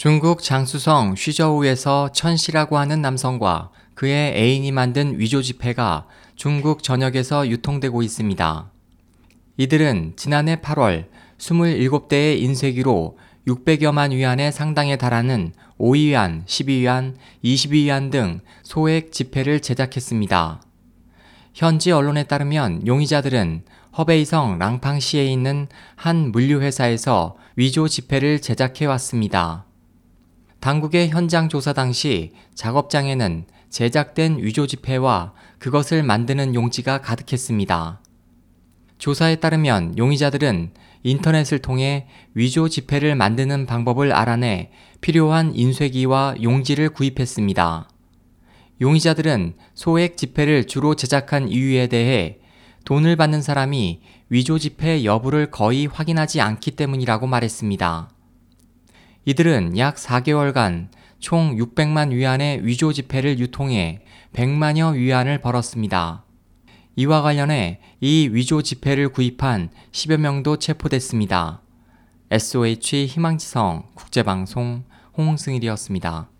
중국 장수성 쉬저우에서 천 씨라고 하는 남성과 그의 애인이 만든 위조 지폐가 중국 전역에서 유통되고 있습니다. 이들은 지난해 8월 27대의 인쇄기로 600여만 위안의 상당에 달하는 5위안, 12위안, 22위안 등 소액 지폐를 제작했습니다. 현지 언론에 따르면 용의자들은 허베이성 랑팡시에 있는 한 물류회사에서 위조 지폐를 제작해 왔습니다. 당국의 현장 조사 당시 작업장에는 제작된 위조 지폐와 그것을 만드는 용지가 가득했습니다. 조사에 따르면 용의자들은 인터넷을 통해 위조 지폐를 만드는 방법을 알아내 필요한 인쇄기와 용지를 구입했습니다. 용의자들은 소액 지폐를 주로 제작한 이유에 대해 돈을 받는 사람이 위조 지폐 여부를 거의 확인하지 않기 때문이라고 말했습니다. 이들은 약 4개월간 총 600만 위안의 위조 지폐를 유통해 100만여 위안을 벌었습니다. 이와 관련해 이 위조 지폐를 구입한 10여 명도 체포됐습니다. SOH 희망지성 국제방송 홍승일이었습니다.